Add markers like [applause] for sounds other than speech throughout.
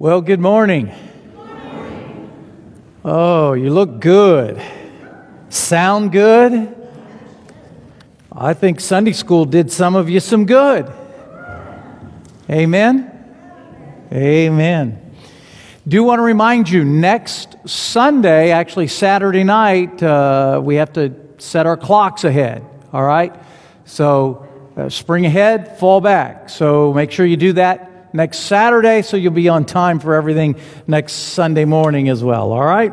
Well, good morning. Oh, you look good. Sound good? I think Sunday school did some of you some good. Amen? Amen. Do want to remind you next Sunday, actually Saturday night, uh, we have to set our clocks ahead. All right? So, uh, spring ahead, fall back. So, make sure you do that next Saturday so you'll be on time for everything next Sunday morning as well. All right?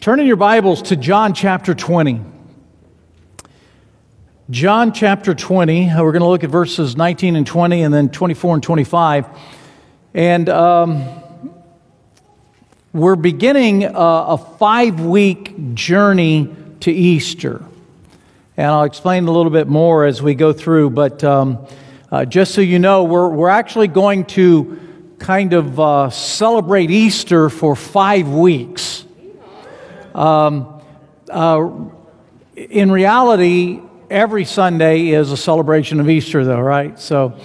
Turn in your Bibles to John chapter 20. John chapter 20. We're going to look at verses 19 and 20 and then 24 and 25. And um, we're beginning a, a five week journey to Easter. And I'll explain a little bit more as we go through. But um, uh, just so you know, we're, we're actually going to kind of uh, celebrate Easter for five weeks. Um, uh, in reality, every Sunday is a celebration of Easter, though, right? So,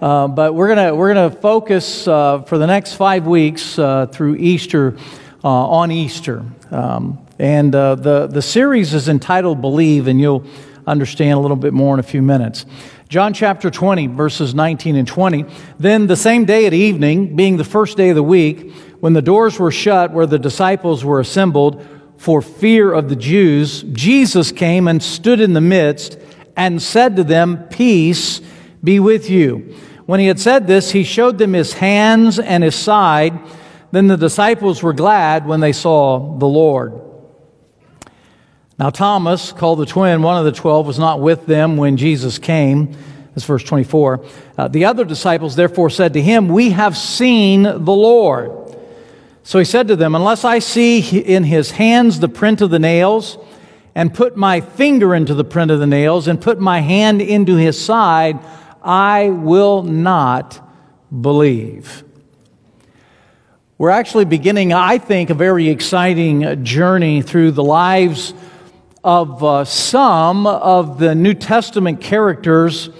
uh, but we're gonna we're gonna focus uh, for the next five weeks uh, through Easter on Easter, um, and the the series is entitled "Believe," and you'll understand a little bit more in a few minutes. John chapter 20, verses 19 and 20. Then the same day at evening, being the first day of the week, when the doors were shut where the disciples were assembled for fear of the Jews, Jesus came and stood in the midst and said to them, Peace be with you. When he had said this, he showed them his hands and his side. Then the disciples were glad when they saw the Lord. Now, Thomas, called the twin, one of the twelve, was not with them when Jesus came. That's verse 24. Uh, the other disciples therefore said to him, We have seen the Lord. So he said to them, Unless I see in his hands the print of the nails, and put my finger into the print of the nails, and put my hand into his side, I will not believe. We're actually beginning, I think, a very exciting journey through the lives of uh, some of the New Testament characters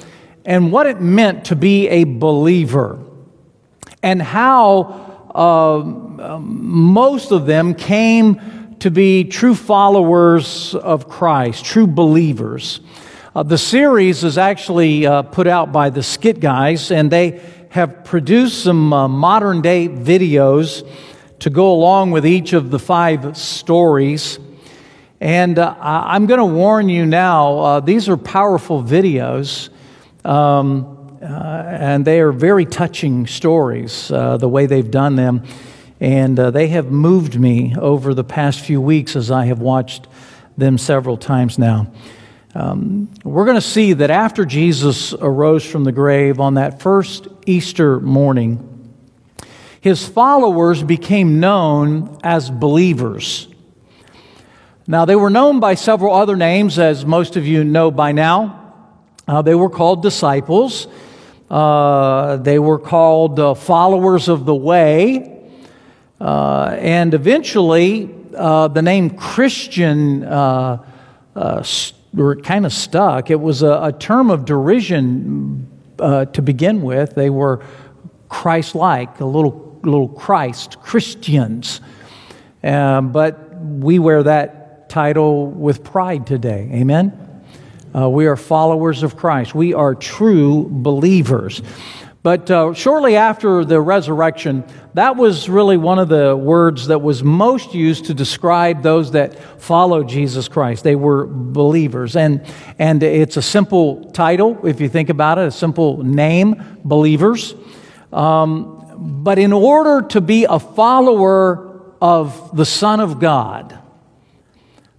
and what it meant to be a believer, and how uh, most of them came to be true followers of Christ, true believers. Uh, the series is actually uh, put out by the Skit Guys, and they have produced some uh, modern day videos to go along with each of the five stories. And uh, I'm going to warn you now, uh, these are powerful videos, um, uh, and they are very touching stories, uh, the way they've done them. And uh, they have moved me over the past few weeks as I have watched them several times now. Um, we're going to see that after Jesus arose from the grave on that first Easter morning, his followers became known as believers. Now, they were known by several other names, as most of you know by now. Uh, they were called disciples, uh, they were called uh, followers of the way, uh, and eventually uh, the name Christian uh, were kind of stuck. It was a, a term of derision to begin with. They were Christ like, a little, little Christ, Christians. but we wear that title with pride today. Amen? Uh, we are followers of Christ, we are true believers. But uh, shortly after the resurrection, that was really one of the words that was most used to describe those that follow Jesus Christ. They were believers. And, and it's a simple title, if you think about it, a simple name, believers. Um, but in order to be a follower of the Son of God,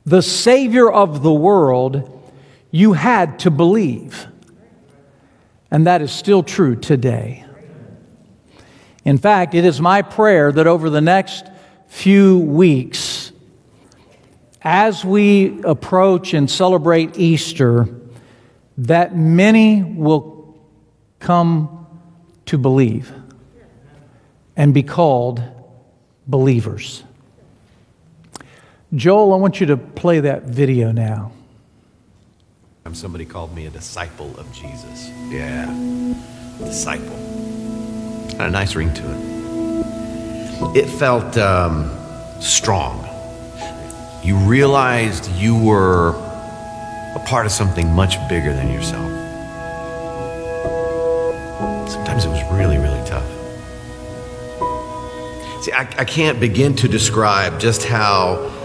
the Savior of the world, you had to believe. And that is still true today. In fact, it is my prayer that over the next few weeks, as we approach and celebrate Easter, that many will come to believe and be called believers. Joel, I want you to play that video now. Somebody called me a disciple of Jesus. Yeah, disciple. Had a nice ring to it. it felt um, strong. You realized you were a part of something much bigger than yourself. Sometimes it was really, really tough. See, I, I can't begin to describe just how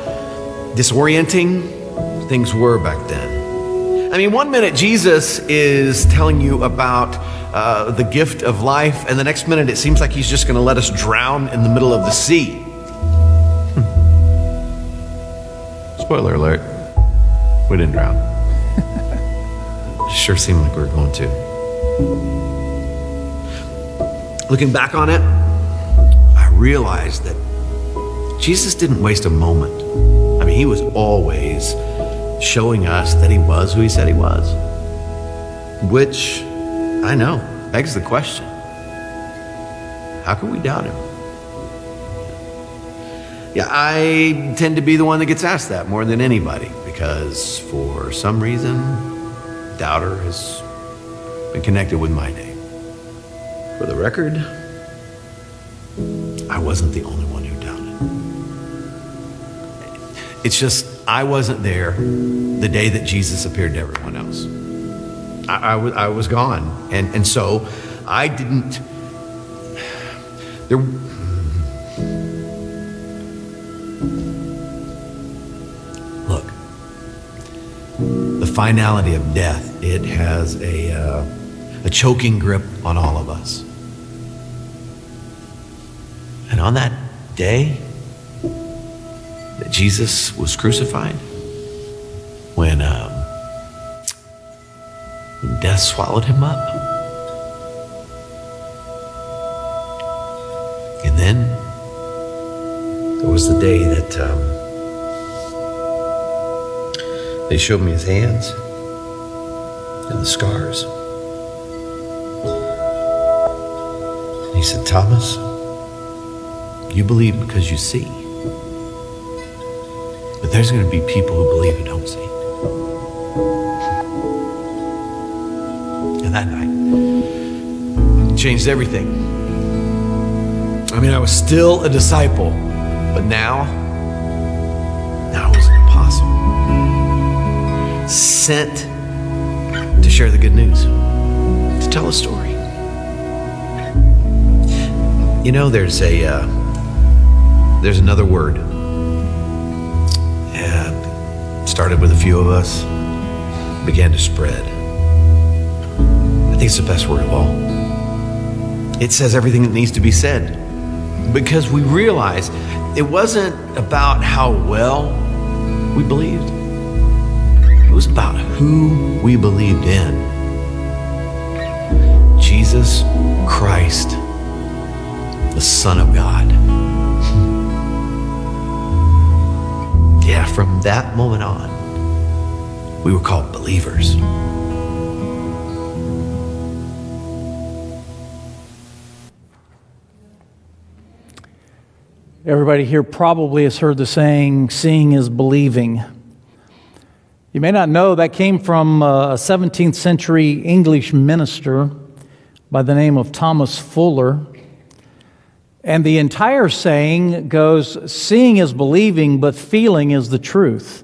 disorienting things were back then. I mean, one minute Jesus is telling you about uh, the gift of life, and the next minute it seems like he's just going to let us drown in the middle of the sea. Hmm. Spoiler alert, we didn't drown. sure seemed like we were going to. Looking back on it, I realized that Jesus didn't waste a moment. Mean, he was always showing us that he was who he said he was. Which, I know, begs the question how can we doubt him? Yeah, I tend to be the one that gets asked that more than anybody because for some reason, doubter has been connected with my name. For the record, I wasn't the only one It's just, I wasn't there the day that Jesus appeared to everyone else. I, I, was, I was gone. And, and so I didn't, there, look, the finality of death, it has a, uh, a choking grip on all of us. And on that day that Jesus was crucified, when um, death swallowed him up. And then there was the day that um, they showed me his hands and the scars. And he said, Thomas, you believe because you see. There's going to be people who believe and don't see. And that night changed everything. I mean, I was still a disciple, but now, now it was impossible. Sent to share the good news, to tell a story. You know, there's a uh, there's another word. Started with a few of us, began to spread. I think it's the best word of all. It says everything that needs to be said because we realize it wasn't about how well we believed, it was about who we believed in Jesus Christ, the Son of God. Yeah, from that moment on, we were called believers. Everybody here probably has heard the saying, seeing is believing. You may not know that came from uh, a 17th century English minister by the name of Thomas Fuller. And the entire saying goes, seeing is believing, but feeling is the truth.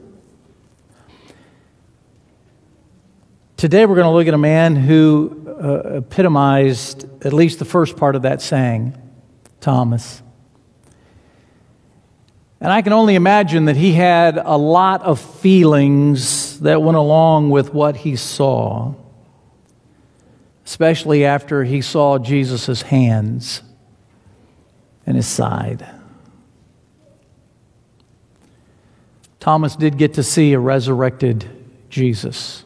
Today we're going to look at a man who uh, epitomized at least the first part of that saying, Thomas. And I can only imagine that he had a lot of feelings that went along with what he saw, especially after he saw Jesus' hands and his side. Thomas did get to see a resurrected Jesus.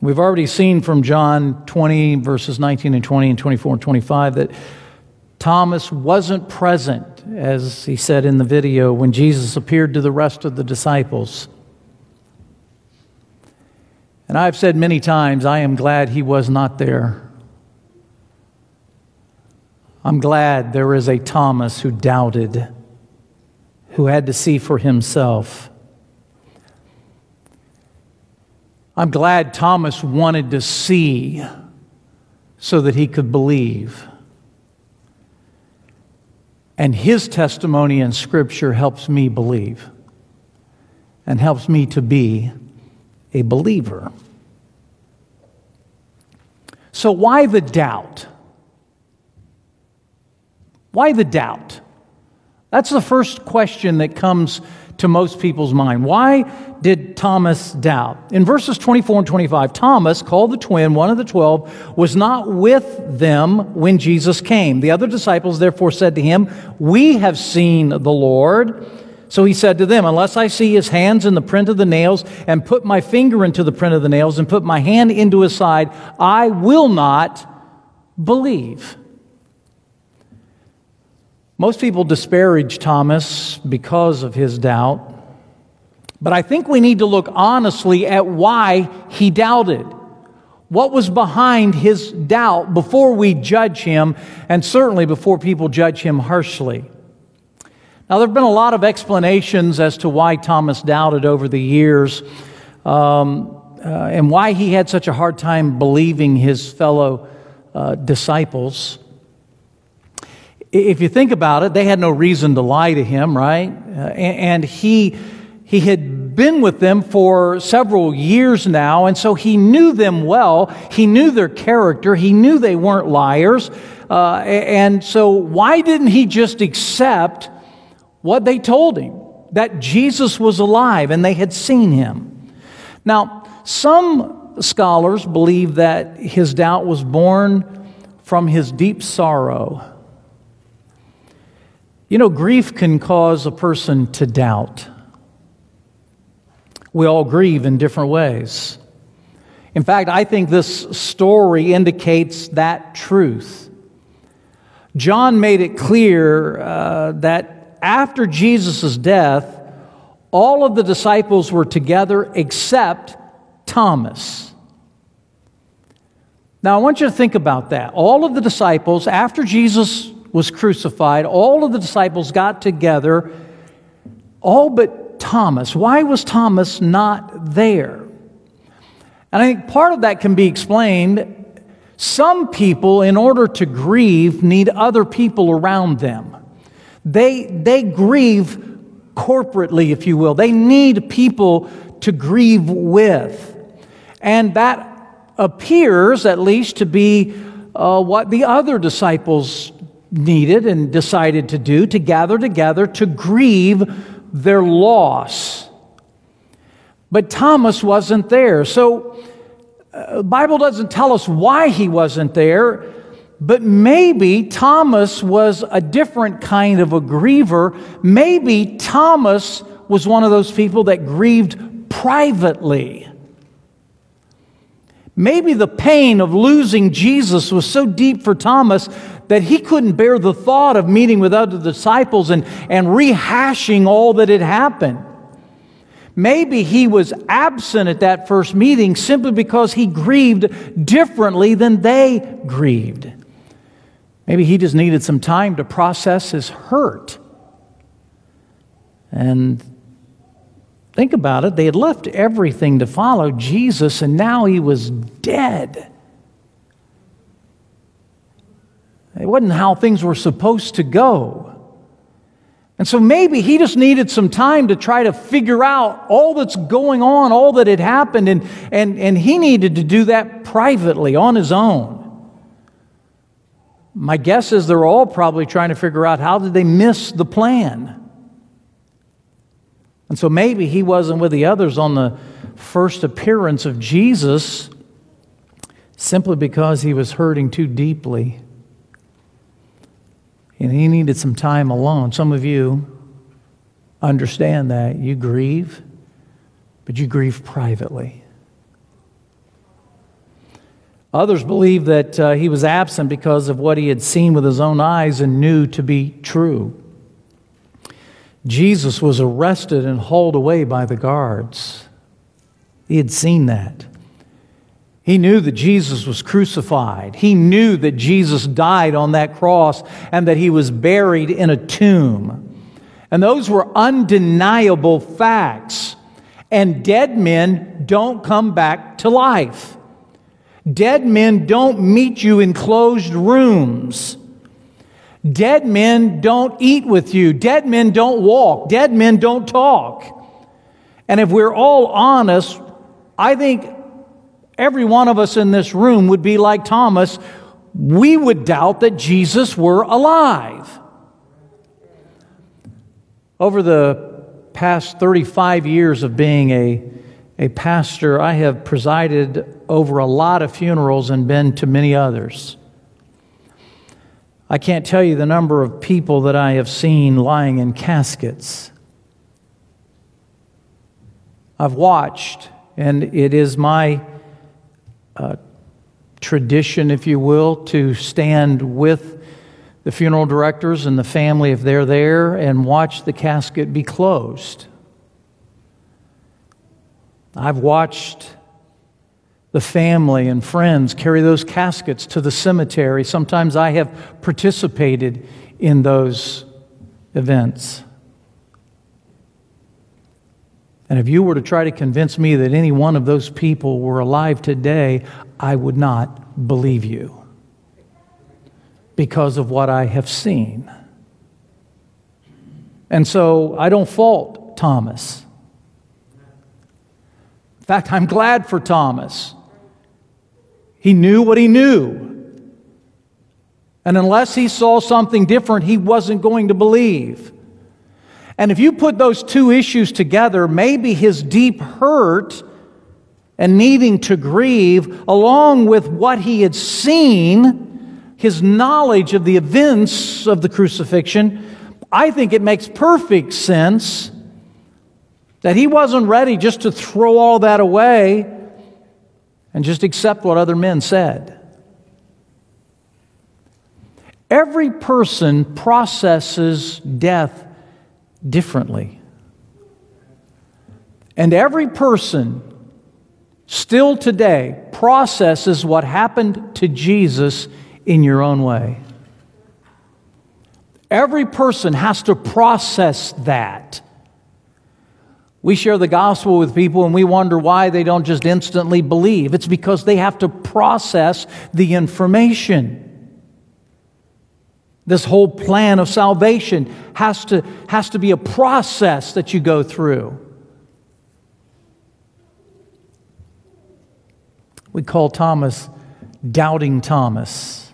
We've already seen from John 20, verses 19 and 20 and 24 and 25 that Thomas wasn't present, as he said in the video, when Jesus appeared to the rest of the disciples. And I've said many times, I am glad he was not there. I'm glad there is a Thomas who doubted, who had to see for himself. I'm glad Thomas wanted to see so that he could believe. And his testimony in Scripture helps me believe and helps me to be a believer. So, why the doubt? Why the doubt? That's the first question that comes to most people's mind. Why did Thomas doubt? In verses 24 and 25, Thomas, called the twin, one of the twelve, was not with them when Jesus came. The other disciples therefore said to him, We have seen the Lord. So he said to them, Unless I see his hands in the print of the nails, and put my finger into the print of the nails, and put my hand into his side, I will not believe. Most people disparage Thomas because of his doubt, but I think we need to look honestly at why he doubted. What was behind his doubt before we judge him, and certainly before people judge him harshly. Now, there have been a lot of explanations as to why Thomas doubted over the years um, uh, and why he had such a hard time believing his fellow uh, disciples if you think about it, they had no reason to lie to him, right? Uh, and he, he had been with them for several years now, and so he knew them well. He knew their character. He knew they weren't liars. Uh, and so, why didn't he just accept what they told him? That Jesus was alive and they had seen him. Now, some scholars believe that his doubt was born from his deep sorrow you know, grief can cause a person to doubt. We all grieve in different ways. In fact, I think this story indicates that truth. John made it clear uh, that after Jesus' death, all of the disciples were together except Thomas. Now, I want you to think about that. All of the disciples, after Jesus was crucified, all of the disciples got together, all but Thomas. Why was Thomas not there? And I think part of that can be explained. Some people, in order to grieve, need other people around them. They, they grieve corporately, if you will. They need people to grieve with. And that appears, at least, to be uh, what the other disciples needed and decided to do to gather together to grieve their loss. But Thomas wasn't there. So uh, the Bible doesn't tell us why he wasn't there, but maybe Thomas was a different kind of a griever. Maybe Thomas was one of those people that grieved privately. Maybe the pain of losing Jesus was so deep for Thomas that he couldn't bear the thought of meeting with other disciples and, and rehashing all that had happened. Maybe he was absent at that first meeting simply because he grieved differently than they grieved. Maybe he just needed some time to process his hurt. And think about it, they had left everything to follow Jesus, and now he was dead. It wasn't how things were supposed to go. And so maybe he just needed some time to try to figure out all that's going on, all that had happened, and, and, and he needed to do that privately on his own. My guess is they're all probably trying to figure out how did they miss the plan. And so maybe he wasn't with the others on the first appearance of Jesus simply because he was hurting too deeply. And he needed some time alone. Some of you understand that. You grieve, but you grieve privately. Others believe that uh, he was absent because of what he had seen with his own eyes and knew to be true. Jesus was arrested and hauled away by the guards. He had seen that. He knew that Jesus was crucified. He knew that Jesus died on that cross and that he was buried in a tomb. And those were undeniable facts. And dead men don't come back to life. Dead men don't meet you in closed rooms. Dead men don't eat with you. Dead men don't walk. Dead men don't talk. And if we're all honest, I think every one of us in this room would be like Thomas. We would doubt that Jesus were alive. Over the past 35 years of being a, a pastor, I have presided over a lot of funerals and been to many others. I can't tell you the number of people that I have seen lying in caskets. I've watched, and it is my uh, tradition, if you will, to stand with the funeral directors and the family, if they're there, and watch the casket be closed. I've watched the family and friends carry those caskets to the cemetery. Sometimes I have participated in those events. And if you were to try to convince me that any one of those people were alive today, I would not believe you because of what I have seen. And so I don't fault Thomas. In fact, I'm glad for Thomas. He knew what he knew. And unless he saw something different, he wasn't going to believe. And if you put those two issues together, maybe his deep hurt and needing to grieve, along with what he had seen, his knowledge of the events of the crucifixion, I think it makes perfect sense that he wasn't ready just to throw all that away and just accept what other men said. Every person processes death differently. And every person still today processes what happened to Jesus in your own way. Every person has to process that. We share the gospel with people and we wonder why they don't just instantly believe. It's because they have to process the information. This whole plan of salvation has to, has to be a process that you go through. We call Thomas Doubting Thomas.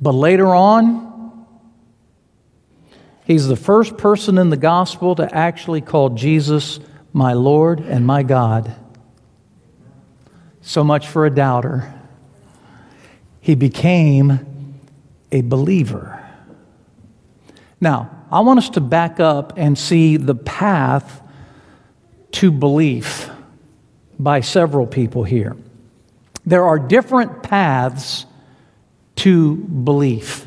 But later on, he's the first person in the gospel to actually call Jesus my Lord and my God. So much for a doubter. He became a believer. Now, I want us to back up and see the path to belief by several people here. There are different paths to belief.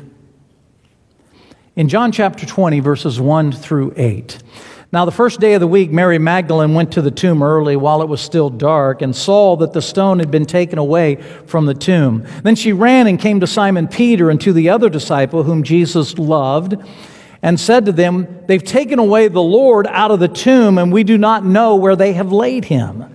In John chapter 20, verses 1 through 8. Now, the first day of the week, Mary Magdalene went to the tomb early while it was still dark and saw that the stone had been taken away from the tomb. Then she ran and came to Simon Peter and to the other disciple whom Jesus loved and said to them, They've taken away the Lord out of the tomb, and we do not know where they have laid him.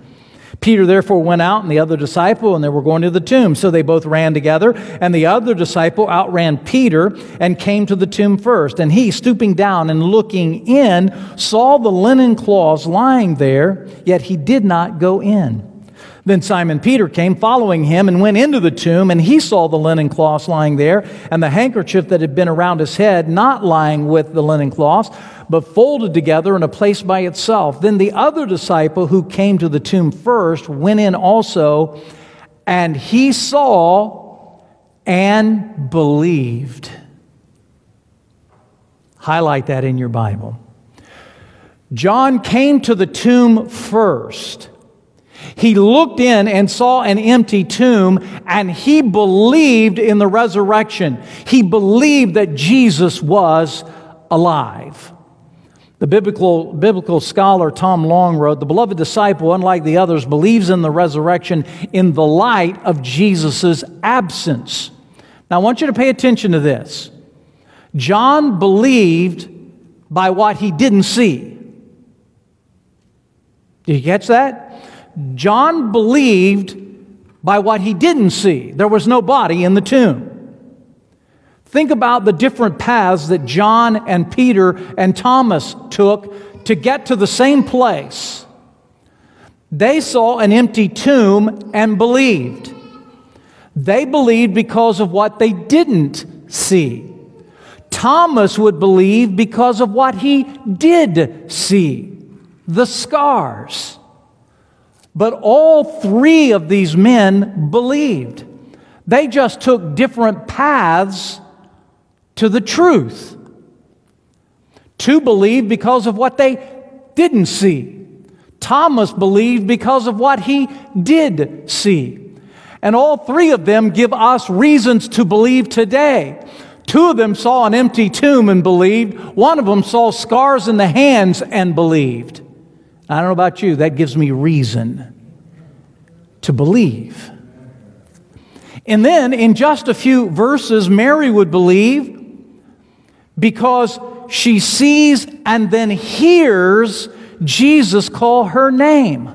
Peter therefore went out and the other disciple, and they were going to the tomb. So they both ran together, and the other disciple outran Peter and came to the tomb first. And he, stooping down and looking in, saw the linen cloths lying there, yet he did not go in. Then Simon Peter came following him and went into the tomb, and he saw the linen cloths lying there, and the handkerchief that had been around his head not lying with the linen cloths, but folded together in a place by itself. Then the other disciple who came to the tomb first went in also, and he saw and believed. Highlight that in your Bible. John came to the tomb first. He looked in and saw an empty tomb and he believed in the resurrection. He believed that Jesus was alive. The biblical, biblical scholar Tom Long wrote The beloved disciple, unlike the others, believes in the resurrection in the light of Jesus' absence. Now, I want you to pay attention to this. John believed by what he didn't see. Did you catch that? John believed by what he didn't see. There was no body in the tomb. Think about the different paths that John and Peter and Thomas took to get to the same place. They saw an empty tomb and believed. They believed because of what they didn't see. Thomas would believe because of what he did see the scars. But all three of these men believed. They just took different paths to the truth. Two believed because of what they didn't see. Thomas believed because of what he did see. And all three of them give us reasons to believe today. Two of them saw an empty tomb and believed. One of them saw scars in the hands and believed. I don't know about you, that gives me reason to believe. And then in just a few verses, Mary would believe because she sees and then hears Jesus call her name.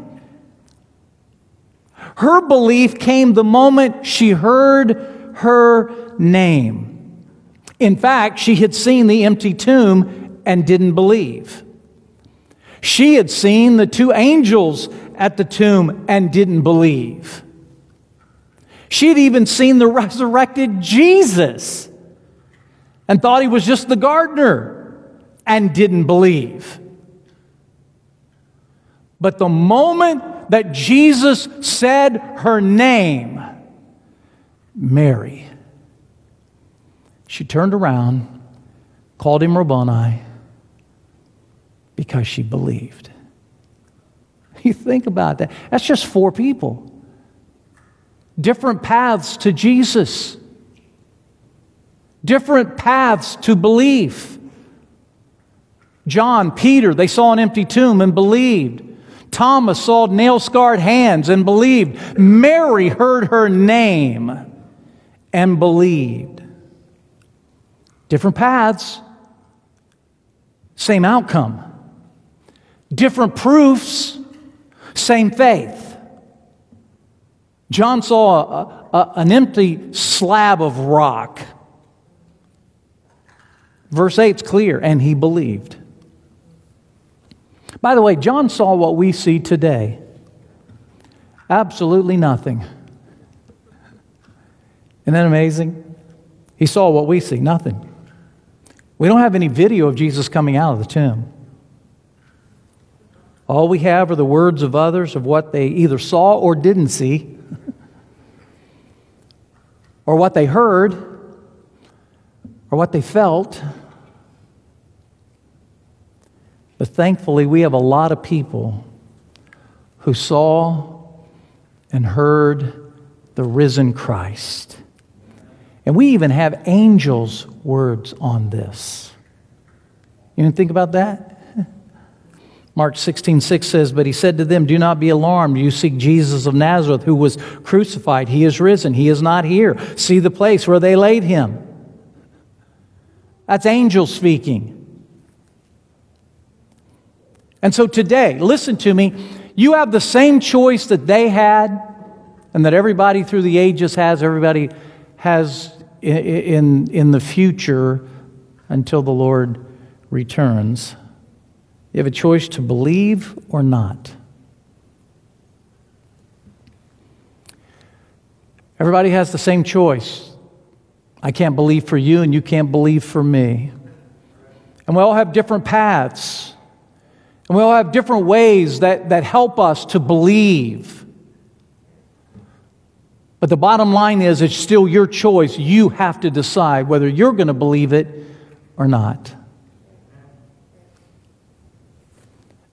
Her belief came the moment she heard her name. In fact, she had seen the empty tomb and didn't believe. She had seen the two angels at the tomb and didn't believe. She had even seen the resurrected Jesus and thought he was just the gardener and didn't believe. But the moment that Jesus said her name, Mary, she turned around, called him Rabboni, because she believed. [laughs] You think about that. That's just four people. Different paths to Jesus, different paths to belief. John, Peter, they saw an empty tomb and believed. Thomas saw nail scarred hands and believed. Mary heard her name and believed. Different paths, same outcome. Different proofs, same faith. John saw a, a, an empty slab of rock. Verse 8 is clear, and he believed. By the way, John saw what we see today absolutely nothing. Isn't that amazing? He saw what we see nothing. We don't have any video of Jesus coming out of the tomb. All we have are the words of others of what they either saw or didn't see, or what they heard, or what they felt. But thankfully, we have a lot of people who saw and heard the risen Christ. And we even have angels' words on this. You didn't think about that? Mark 16, 6 says, But he said to them, Do not be alarmed. You seek Jesus of Nazareth, who was crucified. He is risen. He is not here. See the place where they laid him. That's angels speaking. And so today, listen to me, you have the same choice that they had and that everybody through the ages has, everybody has in, in, in the future until the Lord returns. You have a choice to believe or not. Everybody has the same choice. I can't believe for you, and you can't believe for me. And we all have different paths. And we all have different ways that, that help us to believe. But the bottom line is, it's still your choice. You have to decide whether you're going to believe it or not.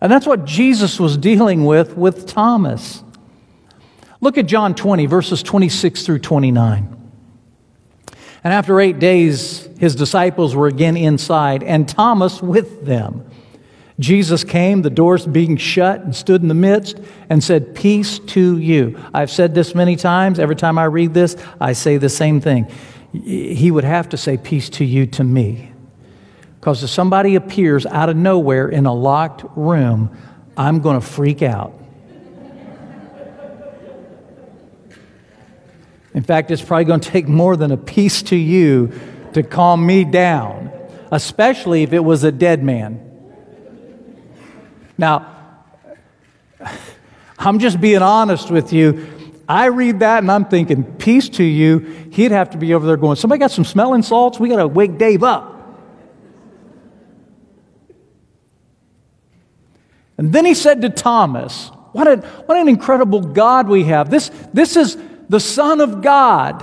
And that's what Jesus was dealing with with Thomas. Look at John 20, verses 26 through 29. And after eight days, his disciples were again inside, and Thomas with them. Jesus came, the doors being shut, and stood in the midst and said, Peace to you. I've said this many times. Every time I read this, I say the same thing. He would have to say, Peace to you to me. Because if somebody appears out of nowhere in a locked room, I'm going to freak out. In fact, it's probably going to take more than a peace to you to calm me down, especially if it was a dead man. Now, [sighs] I'm just being honest with you. I read that and I'm thinking, peace to you. He'd have to be over there going, somebody got some smelling salts? We got to wake Dave up. And then he said to Thomas, what an, what an incredible God we have. This, this is the Son of God,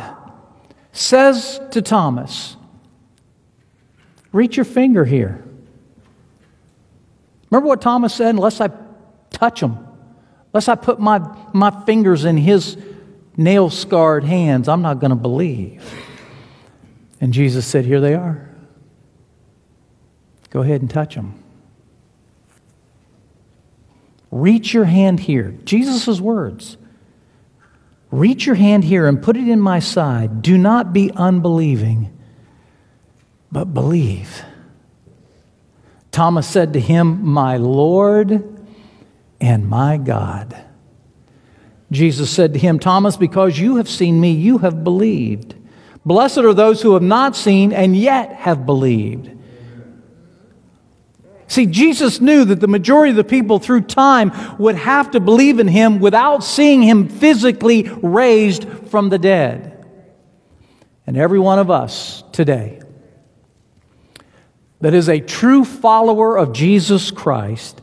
says to Thomas, Reach your finger here. Remember what Thomas said? Unless I touch him, unless I put my, my fingers in his nail scarred hands, I'm not going to believe. And Jesus said, Here they are. Go ahead and touch them. Reach your hand here. Jesus' words. Reach your hand here and put it in my side. Do not be unbelieving, but believe. Thomas said to him, My Lord and my God. Jesus said to him, Thomas, because you have seen me, you have believed. Blessed are those who have not seen and yet have believed. See, Jesus knew that the majority of the people through time would have to believe in him without seeing him physically raised from the dead. And every one of us today that is a true follower of Jesus Christ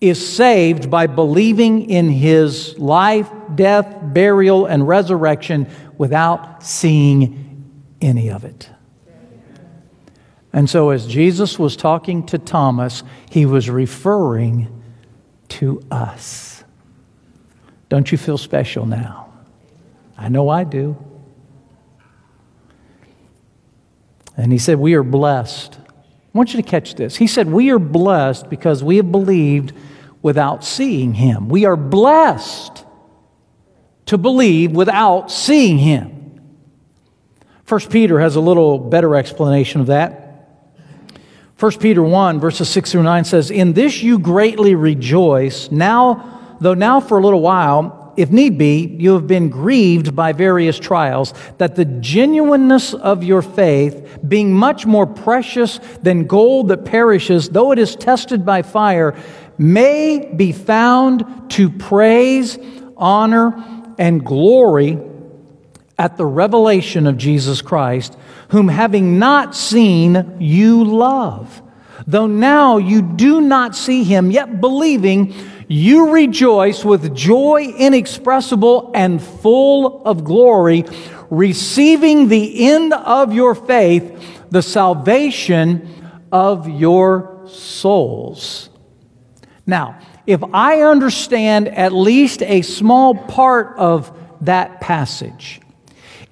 is saved by believing in his life, death, burial, and resurrection without seeing any of it. And so, as Jesus was talking to Thomas, he was referring to us. Don't you feel special now? I know I do. And he said, We are blessed. I want you to catch this. He said, We are blessed because we have believed without seeing him. We are blessed to believe without seeing him. First Peter has a little better explanation of that. 1 Peter 1, verses 6 through 9 says, In this you greatly rejoice, now, though now for a little while, if need be, you have been grieved by various trials, that the genuineness of your faith, being much more precious than gold that perishes, though it is tested by fire, may be found to praise, honor, and glory at the revelation of Jesus Christ whom having not seen, you love. Though now you do not see him, yet believing, you rejoice with joy inexpressible and full of glory, receiving the end of your faith, the salvation of your souls. Now, if I understand at least a small part of that passage,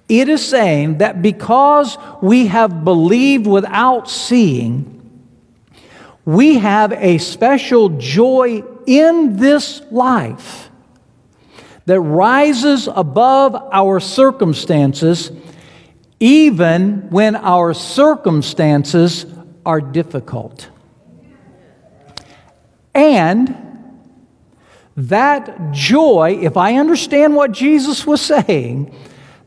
it is saying that because we have believed without seeing, we have a special joy in this life that rises above our circumstances, even when our circumstances are difficult. And that joy, if I understand what Jesus was saying,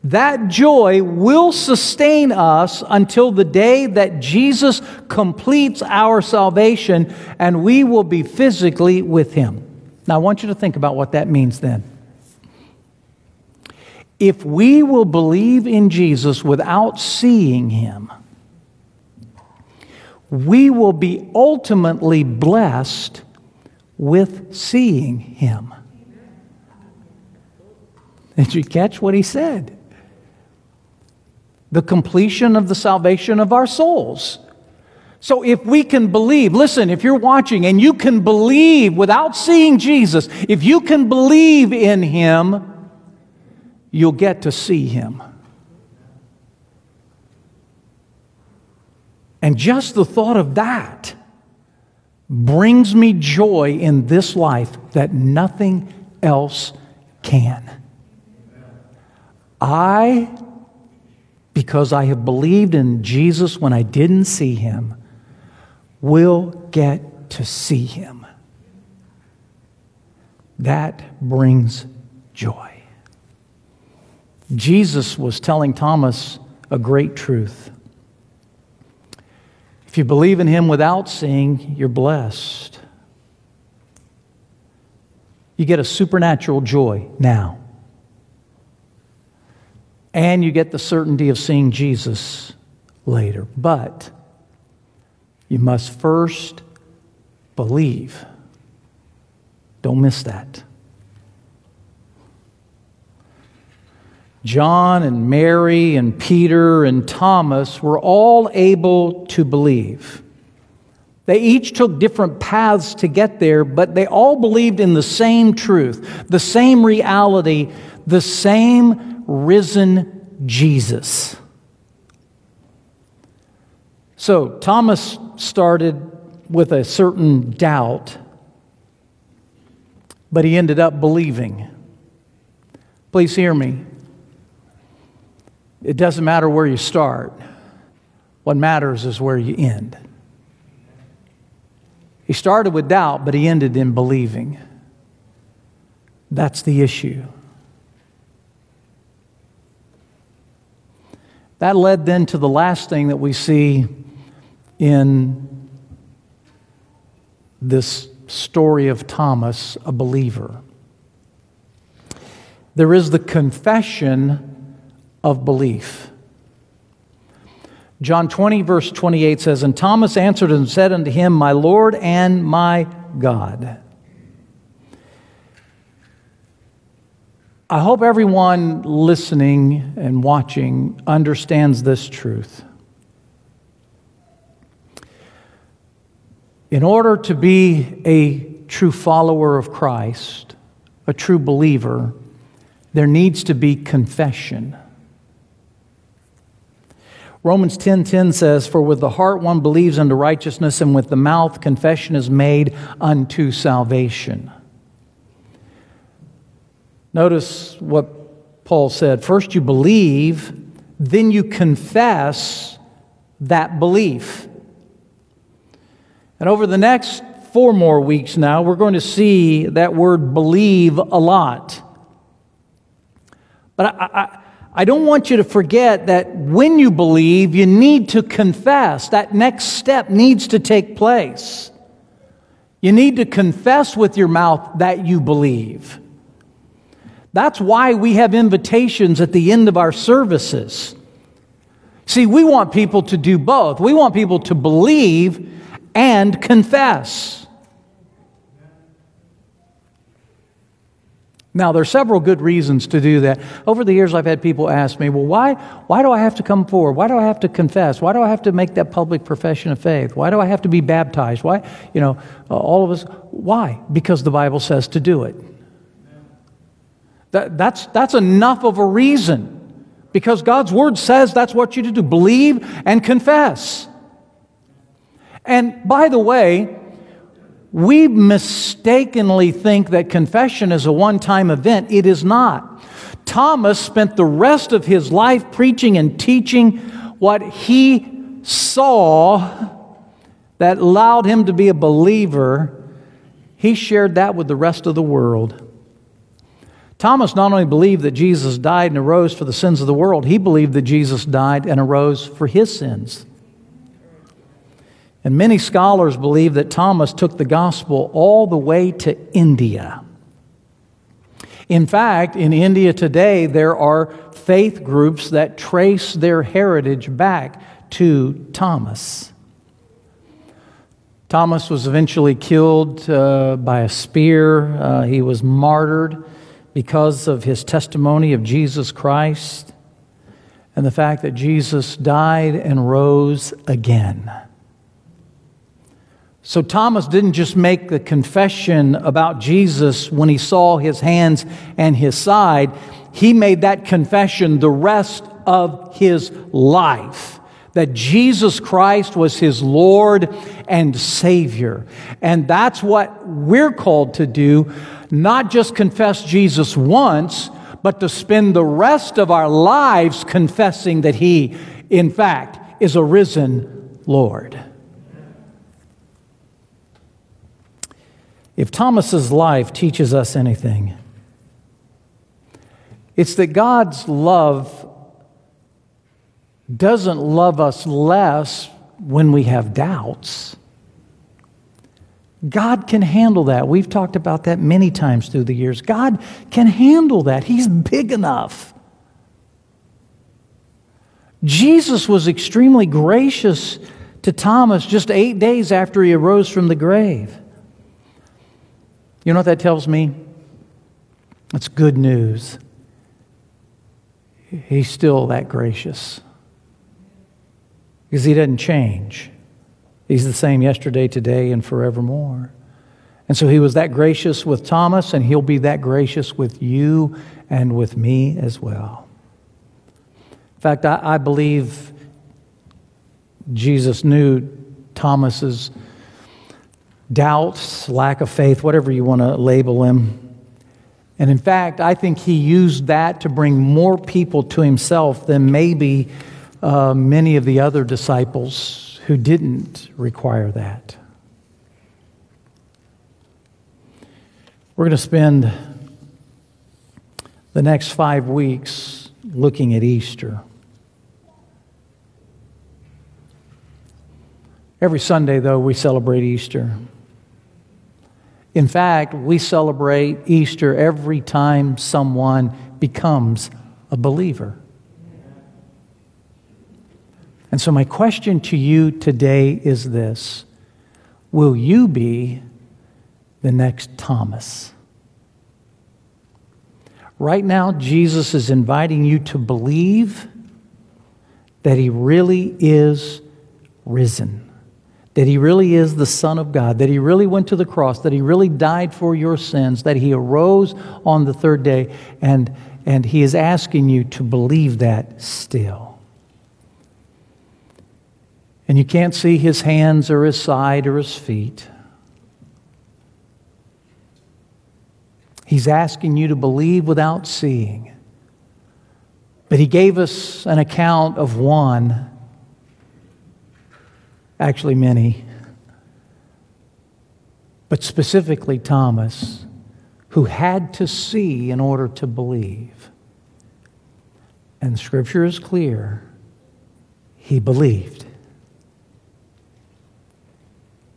that joy will sustain us until the day that Jesus completes our salvation and we will be physically with Him. Now, I want you to think about what that means then. If we will believe in Jesus without seeing Him, we will be ultimately blessed with seeing Him. Did you catch what he said? The completion of the salvation of our souls. So if we can believe, listen, if you're watching and you can believe without seeing Jesus, if you can believe in Him, you'll get to see Him. And just the thought of that brings me joy in this life that nothing else can. I because I have believed in Jesus when I didn't see him, will get to see him. That brings joy. Jesus was telling Thomas a great truth. If you believe in him without seeing, you're blessed. You get a supernatural joy now. And you get the certainty of seeing Jesus later. But you must first believe. Don't miss that. John and Mary and Peter and Thomas were all able to believe. They each took different paths to get there, but they all believed in the same truth, the same reality, the same risen Jesus. So Thomas started with a certain doubt, but he ended up believing. Please hear me. It doesn't matter where you start, what matters is where you end. He started with doubt, but he ended in believing. That's the issue. That led then to the last thing that we see in this story of Thomas, a believer. There is the confession of belief. John 20, verse 28 says, And Thomas answered and said unto him, My Lord and my God. I hope everyone listening and watching understands this truth. In order to be a true follower of Christ, a true believer, there needs to be confession. Romans 10:10 10, 10 says, "For with the heart one believes unto righteousness, and with the mouth confession is made unto salvation." Notice what Paul said. First you believe, then you confess that belief. And over the next four more weeks now, we're going to see that word believe a lot. But I, I, I don't want you to forget that when you believe, you need to confess. That next step needs to take place. You need to confess with your mouth that you believe. That's why we have invitations at the end of our services. See, we want people to do both. We want people to believe and confess. Now, there are several good reasons to do that. Over the years, I've had people ask me, well, why, why do I have to come forward? Why do I have to confess? Why do I have to make that public profession of faith? Why do I have to be baptized? Why, you know, all of us, why? Because the Bible says to do it. That, that's, that's enough of a reason. Because God's Word says that's what you do believe and confess. And by the way, we mistakenly think that confession is a one time event. It is not. Thomas spent the rest of his life preaching and teaching what he saw that allowed him to be a believer. He shared that with the rest of the world. Thomas not only believed that Jesus died and arose for the sins of the world, he believed that Jesus died and arose for his sins. And many scholars believe that Thomas took the gospel all the way to India. In fact, in India today, there are faith groups that trace their heritage back to Thomas. Thomas was eventually killed uh, by a spear. Uh, he was martyred because of his testimony of Jesus Christ and the fact that Jesus died and rose again. So Thomas didn't just make the confession about Jesus when he saw his hands and his side, he made that confession the rest of his life that Jesus Christ was his Lord and Savior. And that's what we're called to do, not just confess Jesus once, but to spend the rest of our lives confessing that he, in fact, is a risen Lord. If Thomas's life teaches us anything, it's that God's love doesn't love us less when we have doubts. God can handle that. We've talked about that many times through the years. God can handle that. He's big enough. Jesus was extremely gracious to Thomas just eight days after he arose from the grave. You know what that tells me? It's good news. He's still that gracious because he doesn't change. He's the same yesterday, today, and forevermore. And so he was that gracious with Thomas, and he'll be that gracious with you and with me as well. In fact, I, I believe Jesus knew Thomas's doubts, lack of faith, whatever you want to label him. And in fact, I think he used that to bring more people to himself than maybe uh, many of the other disciples who didn't require that. We're going to spend the next five weeks looking at Easter. Every Sunday, though, we celebrate Easter. In fact, we celebrate Easter every time someone becomes a believer. And so, my question to you today is this Will you be the next Thomas? Right now, Jesus is inviting you to believe that he really is risen, that he really is the Son of God, that he really went to the cross, that he really died for your sins, that he arose on the third day, and, and he is asking you to believe that still and you can't see his hands or his side or his feet. He's asking you to believe without seeing. But he gave us an account of one, actually, many, but specifically Thomas, who had to see in order to believe. And scripture is clear he believed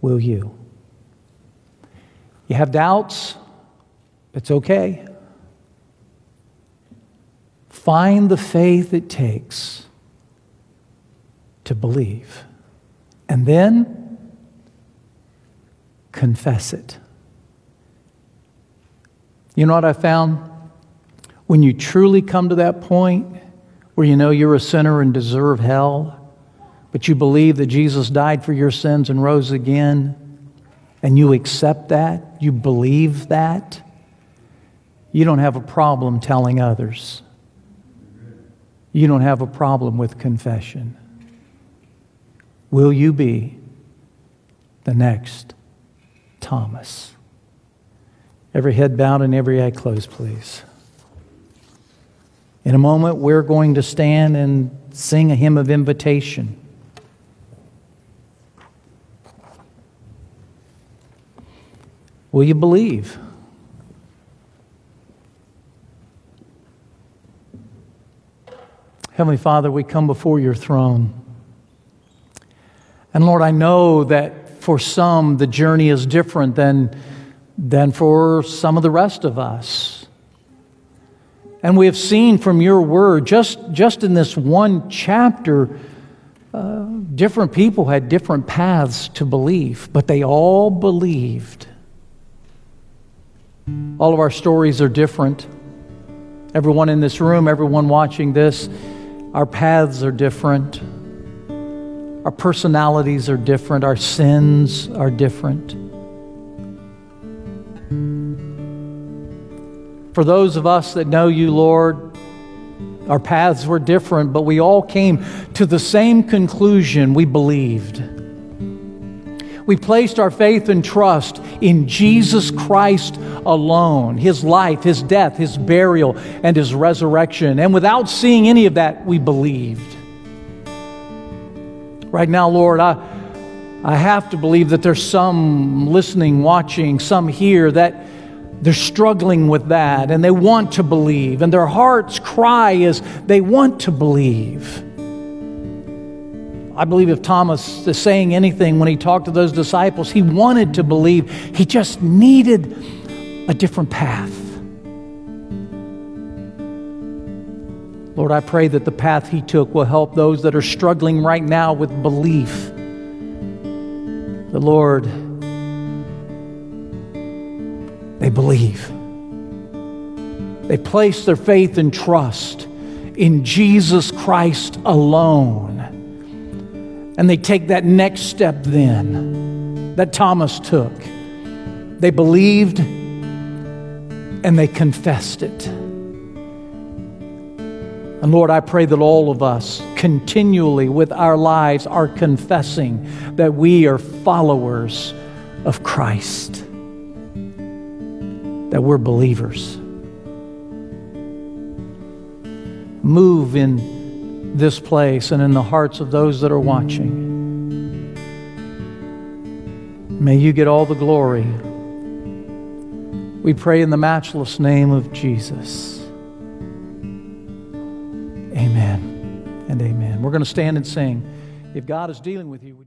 will you? You have doubts? It's okay. Find the faith it takes to believe. And then confess it. You know what I found? When you truly come to that point where you know you're a sinner and deserve hell, but you believe that Jesus died for your sins and rose again, and you accept that, you believe that, you don't have a problem telling others. You don't have a problem with confession. Will you be the next Thomas? Every head bowed and every eye closed, please. In a moment, we're going to stand and sing a hymn of invitation. Will you believe? Heavenly Father, we come before your throne. And Lord, I know that for some the journey is different than, than for some of the rest of us. And we have seen from your word, just, just in this one chapter, uh, different people had different paths to believe, but they all believed. All of our stories are different. Everyone in this room, everyone watching this, our paths are different. Our personalities are different. Our sins are different. For those of us that know you, Lord, our paths were different, but we all came to the same conclusion we believed. We placed our faith and trust in Jesus Christ alone His life, His death, His burial, and His resurrection. And without seeing any of that, we believed. Right now, Lord, I, I have to believe that there's some listening, watching, some here that they're struggling with that and they want to believe, and their hearts cry as they want to believe. I believe if Thomas is saying anything when he talked to those disciples, he wanted to believe. He just needed a different path. Lord, I pray that the path he took will help those that are struggling right now with belief. The Lord, they believe. They place their faith and trust in Jesus Christ alone. And they take that next step then that Thomas took. They believed and they confessed it. And Lord, I pray that all of us continually with our lives are confessing that we are followers of Christ, that we're believers. Move in this place and in the hearts of those that are watching. May you get all the glory. We pray in the matchless name of Jesus. Amen and amen. We're going to stand and sing. If God is dealing with you,